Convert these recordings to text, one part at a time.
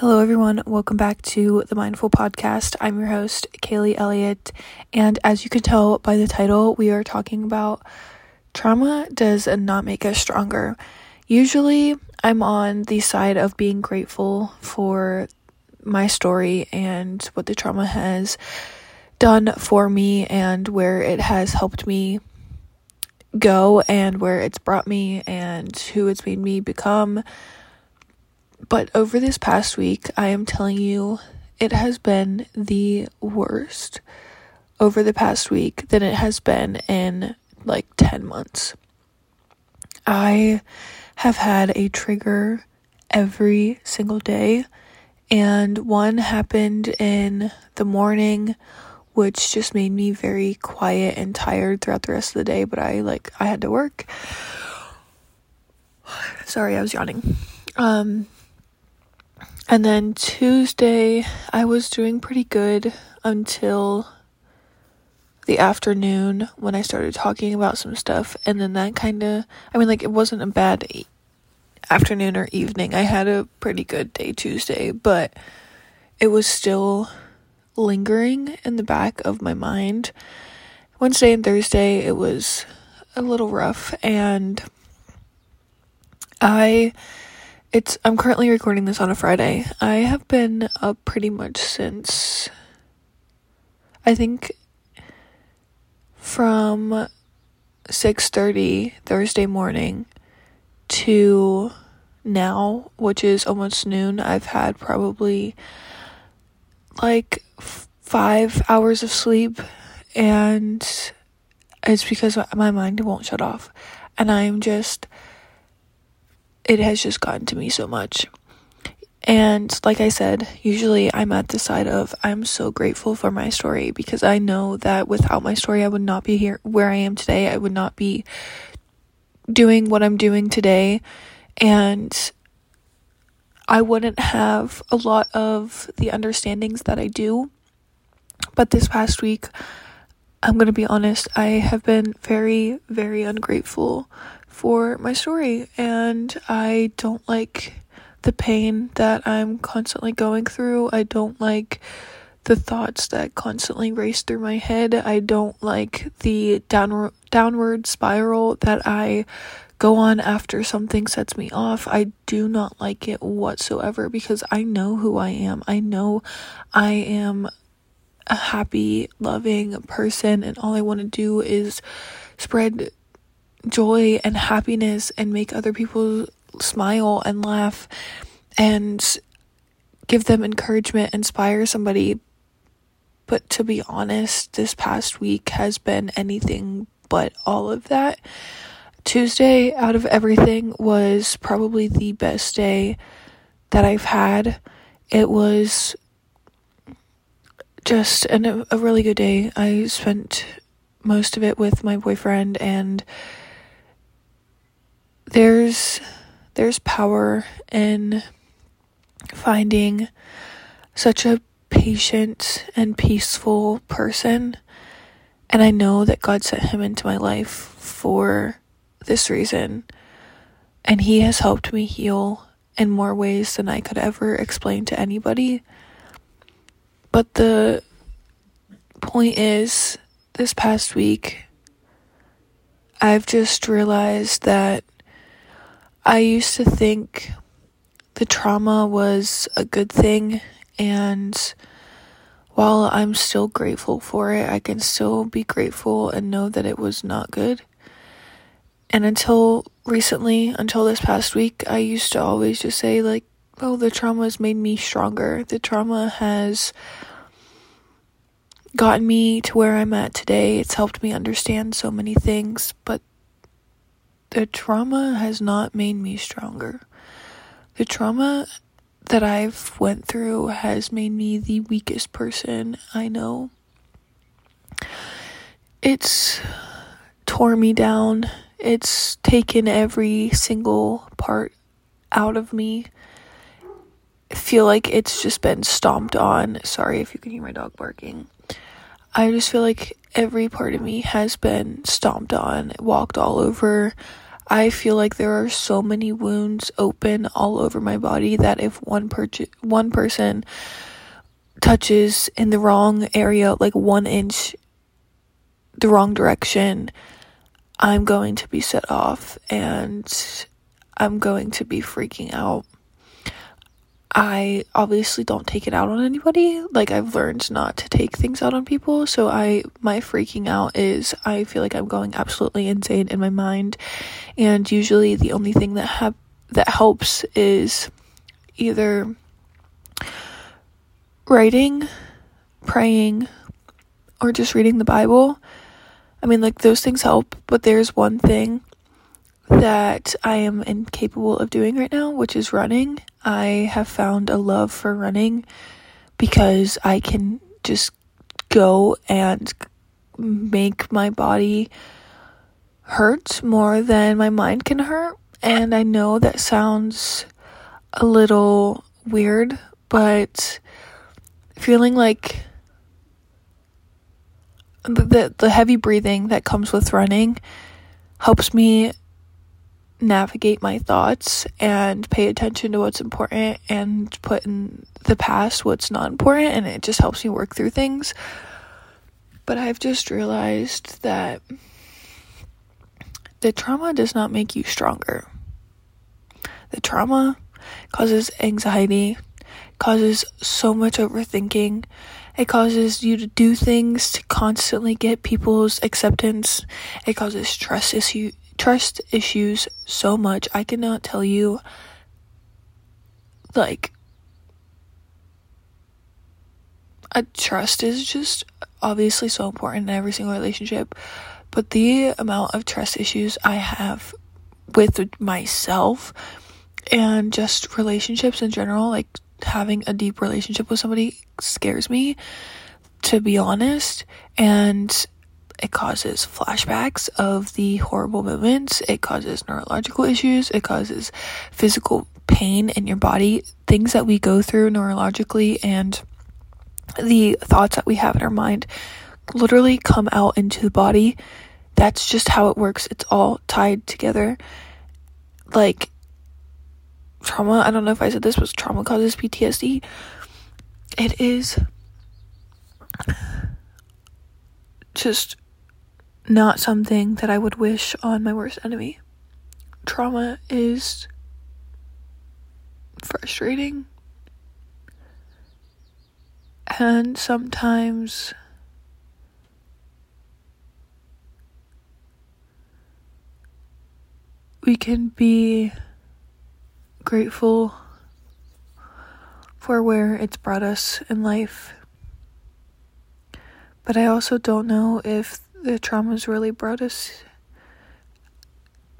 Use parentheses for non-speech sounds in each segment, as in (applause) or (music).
Hello, everyone. Welcome back to the Mindful Podcast. I'm your host, Kaylee Elliott. And as you can tell by the title, we are talking about trauma does not make us stronger. Usually, I'm on the side of being grateful for my story and what the trauma has done for me and where it has helped me go and where it's brought me and who it's made me become but over this past week, I am telling you, it has been the worst over the past week than it has been in like 10 months. I have had a trigger every single day, and one happened in the morning, which just made me very quiet and tired throughout the rest of the day. But I like, I had to work. (sighs) Sorry, I was yawning. Um, and then Tuesday, I was doing pretty good until the afternoon when I started talking about some stuff. And then that kind of, I mean, like, it wasn't a bad e- afternoon or evening. I had a pretty good day Tuesday, but it was still lingering in the back of my mind. Wednesday and Thursday, it was a little rough. And I it's I'm currently recording this on a Friday. I have been up pretty much since I think from 6:30 Thursday morning to now, which is almost noon. I've had probably like 5 hours of sleep and it's because my mind won't shut off and I'm just it has just gotten to me so much. And like I said, usually I'm at the side of I'm so grateful for my story because I know that without my story, I would not be here where I am today. I would not be doing what I'm doing today. And I wouldn't have a lot of the understandings that I do. But this past week, I'm going to be honest, I have been very, very ungrateful for my story, and I don't like the pain that I'm constantly going through. I don't like the thoughts that constantly race through my head. I don't like the downward downward spiral that I go on after something sets me off. I do not like it whatsoever because I know who I am. I know I am a happy, loving person and all I want to do is spread joy and happiness and make other people smile and laugh and give them encouragement, inspire somebody. But to be honest, this past week has been anything but all of that. Tuesday, out of everything, was probably the best day that I've had. It was just an, a really good day. I spent most of it with my boyfriend and there's there's power in finding such a patient and peaceful person and I know that God sent him into my life for this reason and he has helped me heal in more ways than I could ever explain to anybody. But the point is this past week I've just realized that I used to think the trauma was a good thing, and while I'm still grateful for it, I can still be grateful and know that it was not good. And until recently, until this past week, I used to always just say, like, oh, the trauma has made me stronger. The trauma has gotten me to where I'm at today. It's helped me understand so many things, but the trauma has not made me stronger. The trauma that I've went through has made me the weakest person I know. It's tore me down. It's taken every single part out of me. I feel like it's just been stomped on. Sorry if you can hear my dog barking. I just feel like every part of me has been stomped on, walked all over. I feel like there are so many wounds open all over my body that if one per- one person touches in the wrong area, like one inch the wrong direction, I'm going to be set off and I'm going to be freaking out. I obviously don't take it out on anybody. Like I've learned not to take things out on people. So I my freaking out is I feel like I'm going absolutely insane in my mind. And usually the only thing that have that helps is either writing, praying, or just reading the Bible. I mean like those things help, but there's one thing that I am incapable of doing right now, which is running. I have found a love for running because I can just go and make my body hurt more than my mind can hurt. And I know that sounds a little weird, but feeling like the the heavy breathing that comes with running helps me navigate my thoughts and pay attention to what's important and put in the past what's not important and it just helps me work through things. But I've just realized that the trauma does not make you stronger. The trauma causes anxiety, causes so much overthinking. It causes you to do things to constantly get people's acceptance. It causes stress issue trust issues so much. I cannot tell you, like, a trust is just obviously so important in every single relationship, but the amount of trust issues I have with myself and just relationships in general, like having a deep relationship with somebody scares me, to be honest. And it causes flashbacks of the horrible moments. It causes neurological issues. It causes physical pain in your body, things that we go through neurologically and the thoughts that we have in our mind literally come out into the body. That's just how it works. It's all tied together. Like trauma, I don't know if I said this, but trauma causes PTSD. It is (sighs) just not something that I would wish on my worst enemy. Trauma is frustrating. And sometimes we can be grateful for where it's brought us in life. But I also don't know if the traumas really brought us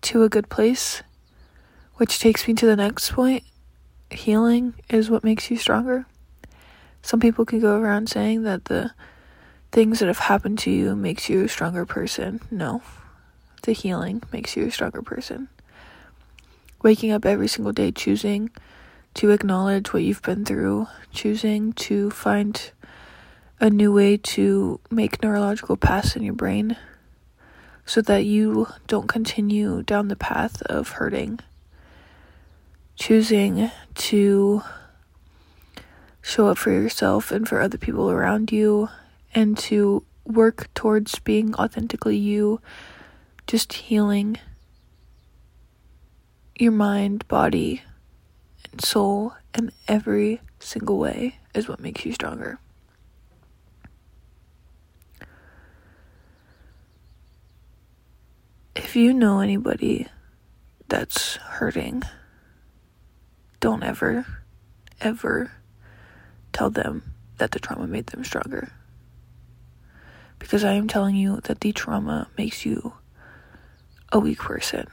to a good place, which takes me to the next point. Healing is what makes you stronger. Some people can go around saying that the things that have happened to you makes you a stronger person. No. The healing makes you a stronger person. Waking up every single day choosing to acknowledge what you've been through, choosing to find a new way to make neurological paths in your brain so that you don't continue down the path of hurting. Choosing to show up for yourself and for other people around you and to work towards being authentically you, just healing your mind, body, and soul in every single way is what makes you stronger. You know anybody that's hurting, don't ever, ever tell them that the trauma made them stronger. Because I am telling you that the trauma makes you a weak person.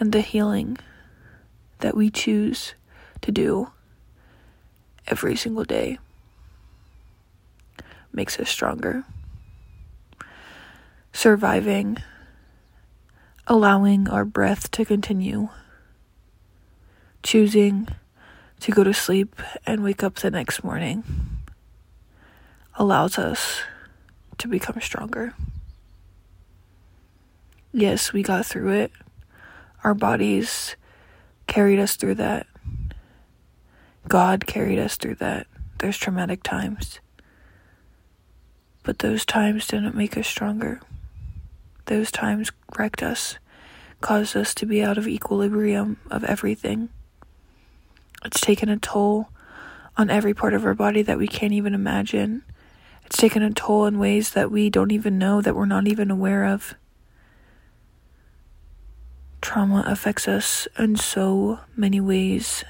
And the healing that we choose to do every single day makes us stronger surviving, allowing our breath to continue, choosing to go to sleep and wake up the next morning allows us to become stronger. Yes, we got through it. Our bodies carried us through that. God carried us through that. There's traumatic times. But those times didn't make us stronger. Those times wrecked us, caused us to be out of equilibrium of everything. It's taken a toll on every part of our body that we can't even imagine. It's taken a toll in ways that we don't even know, that we're not even aware of. Trauma affects us in so many ways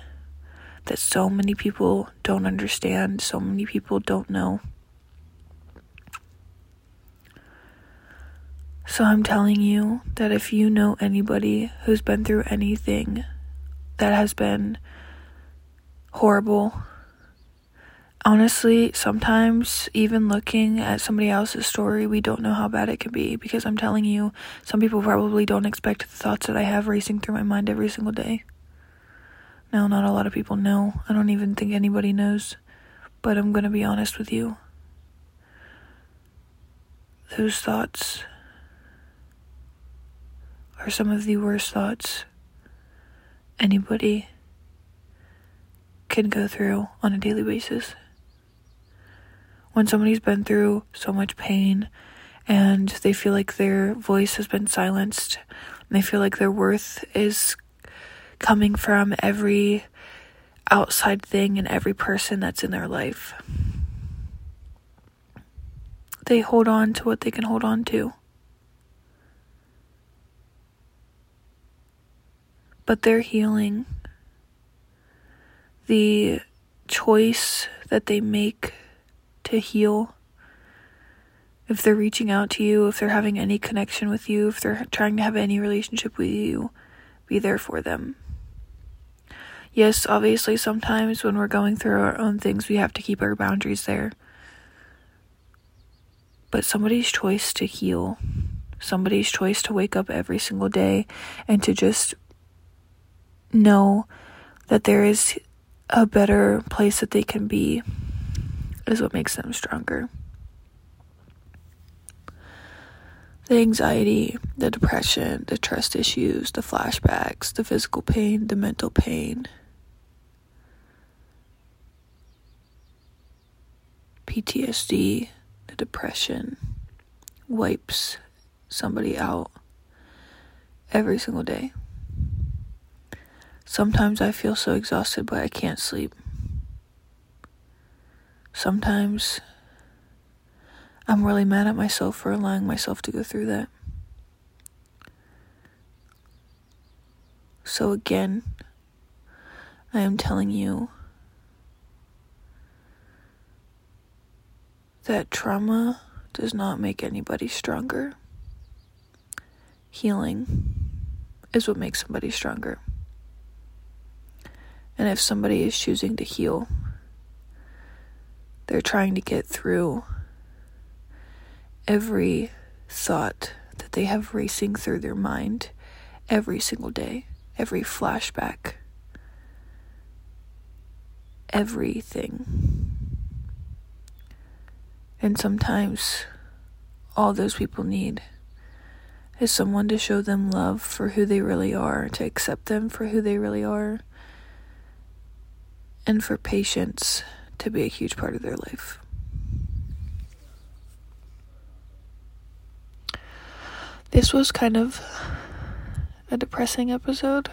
that so many people don't understand, so many people don't know. So I'm telling you that if you know anybody who's been through anything that has been horrible, honestly, sometimes even looking at somebody else's story, we don't know how bad it can be because I'm telling you, some people probably don't expect the thoughts that I have racing through my mind every single day. No, not a lot of people know. I don't even think anybody knows. But I'm gonna be honest with you. Those thoughts are some of the worst thoughts anybody can go through on a daily basis. When somebody's been through so much pain and they feel like their voice has been silenced, and they feel like their worth is coming from every outside thing and every person that's in their life. They hold on to what they can hold on to. But they're healing. The choice that they make to heal, if they're reaching out to you, if they're having any connection with you, if they're trying to have any relationship with you, be there for them. Yes, obviously, sometimes when we're going through our own things, we have to keep our boundaries there. But somebody's choice to heal, somebody's choice to wake up every single day and to just know that there is a better place that they can be is what makes them stronger. The anxiety, the depression, the trust issues, the flashbacks, the physical pain, the mental pain, PTSD, the depression wipes somebody out every single day. Sometimes I feel so exhausted, but I can't sleep. Sometimes I'm really mad at myself for allowing myself to go through that. So, again, I am telling you that trauma does not make anybody stronger. Healing is what makes somebody stronger. And if somebody is choosing to heal, they're trying to get through every thought that they have racing through their mind every single day, every flashback, everything. And sometimes all those people need is someone to show them love for who they really are, to accept them for who they really are, and for patience to be a huge part of their life. This was kind of a depressing episode.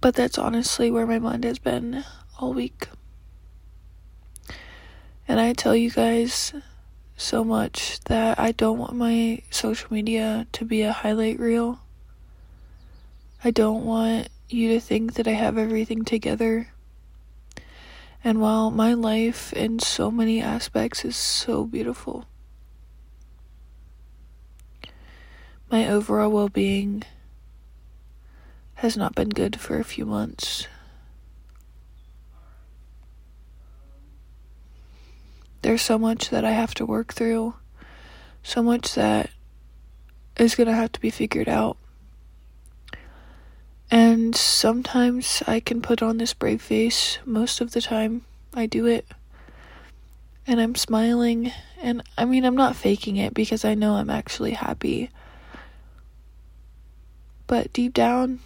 But that's honestly where my mind has been all week. And I tell you guys so much that I don't want my social media to be a highlight reel. I don't want you to think that I have everything together. And while my life in so many aspects is so beautiful, my overall well being has not been good for a few months. There's so much that I have to work through, so much that is gonna have to be figured out. And sometimes I can put on this brave face, most of the time I do it. and I'm smiling. And I mean, I'm not faking it because I know I'm actually happy. But deep down,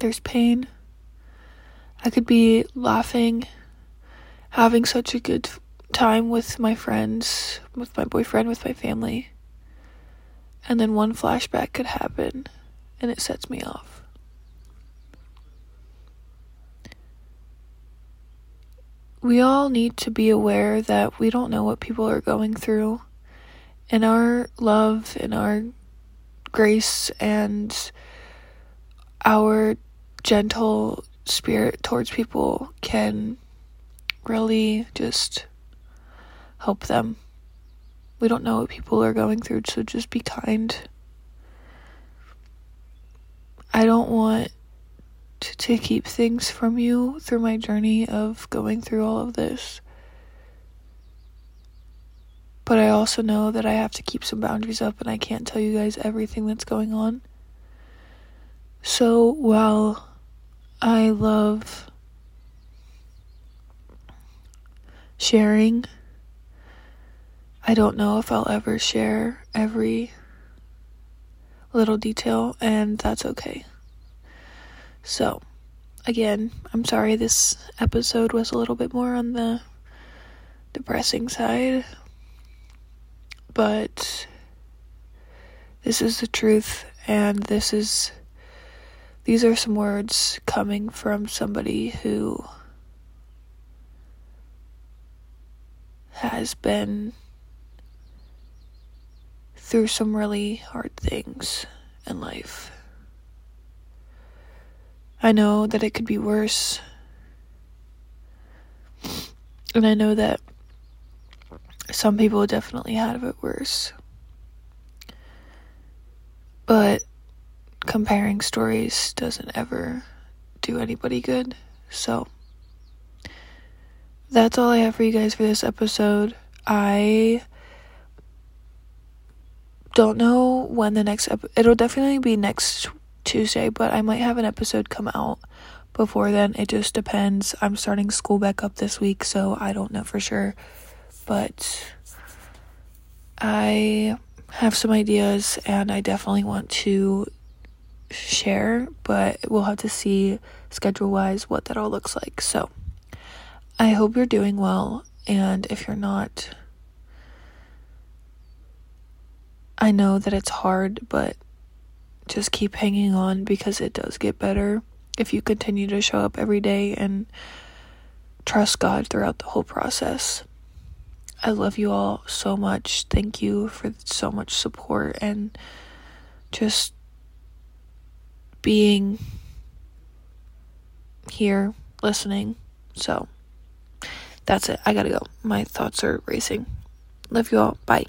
there's pain. I could be laughing, having such a good time with my friends, with my boyfriend, with my family. And then one flashback could happen and it sets me off. We all need to be aware that we don't know what people are going through. And our love and our grace and our gentle spirit towards people can really just help them. We don't know what people are going through, so just be kind. I don't want to, to keep things from you through my journey of going through all of this. But I also know that I have to keep some boundaries up and I can't tell you guys everything that's going on. So while I love sharing, I don't know if I'll ever share every little detail, and that's okay. So, again, I'm sorry this episode was a little bit more on the depressing side, but this is the truth, and this is these are some words coming from somebody who has been through some really hard things in life. I know that it could be worse. And I know that some people definitely have it worse. But comparing stories doesn't ever do anybody good. So that's all I have for you guys for this episode. I don't know when the next ep- it'll definitely be next Tuesday, but I might have an episode come out before then. It just depends. I'm starting school back up this week, so I don't know for sure. But I have some ideas and I definitely want to share, but we'll have to see schedule wise what that all looks like. So I hope you're doing well, and if you're not, I know that it's hard, but just keep hanging on because it does get better if you continue to show up every day and trust God throughout the whole process. I love you all so much. Thank you for so much support and just being here listening. So that's it. I gotta go. My thoughts are racing. Love you all. Bye.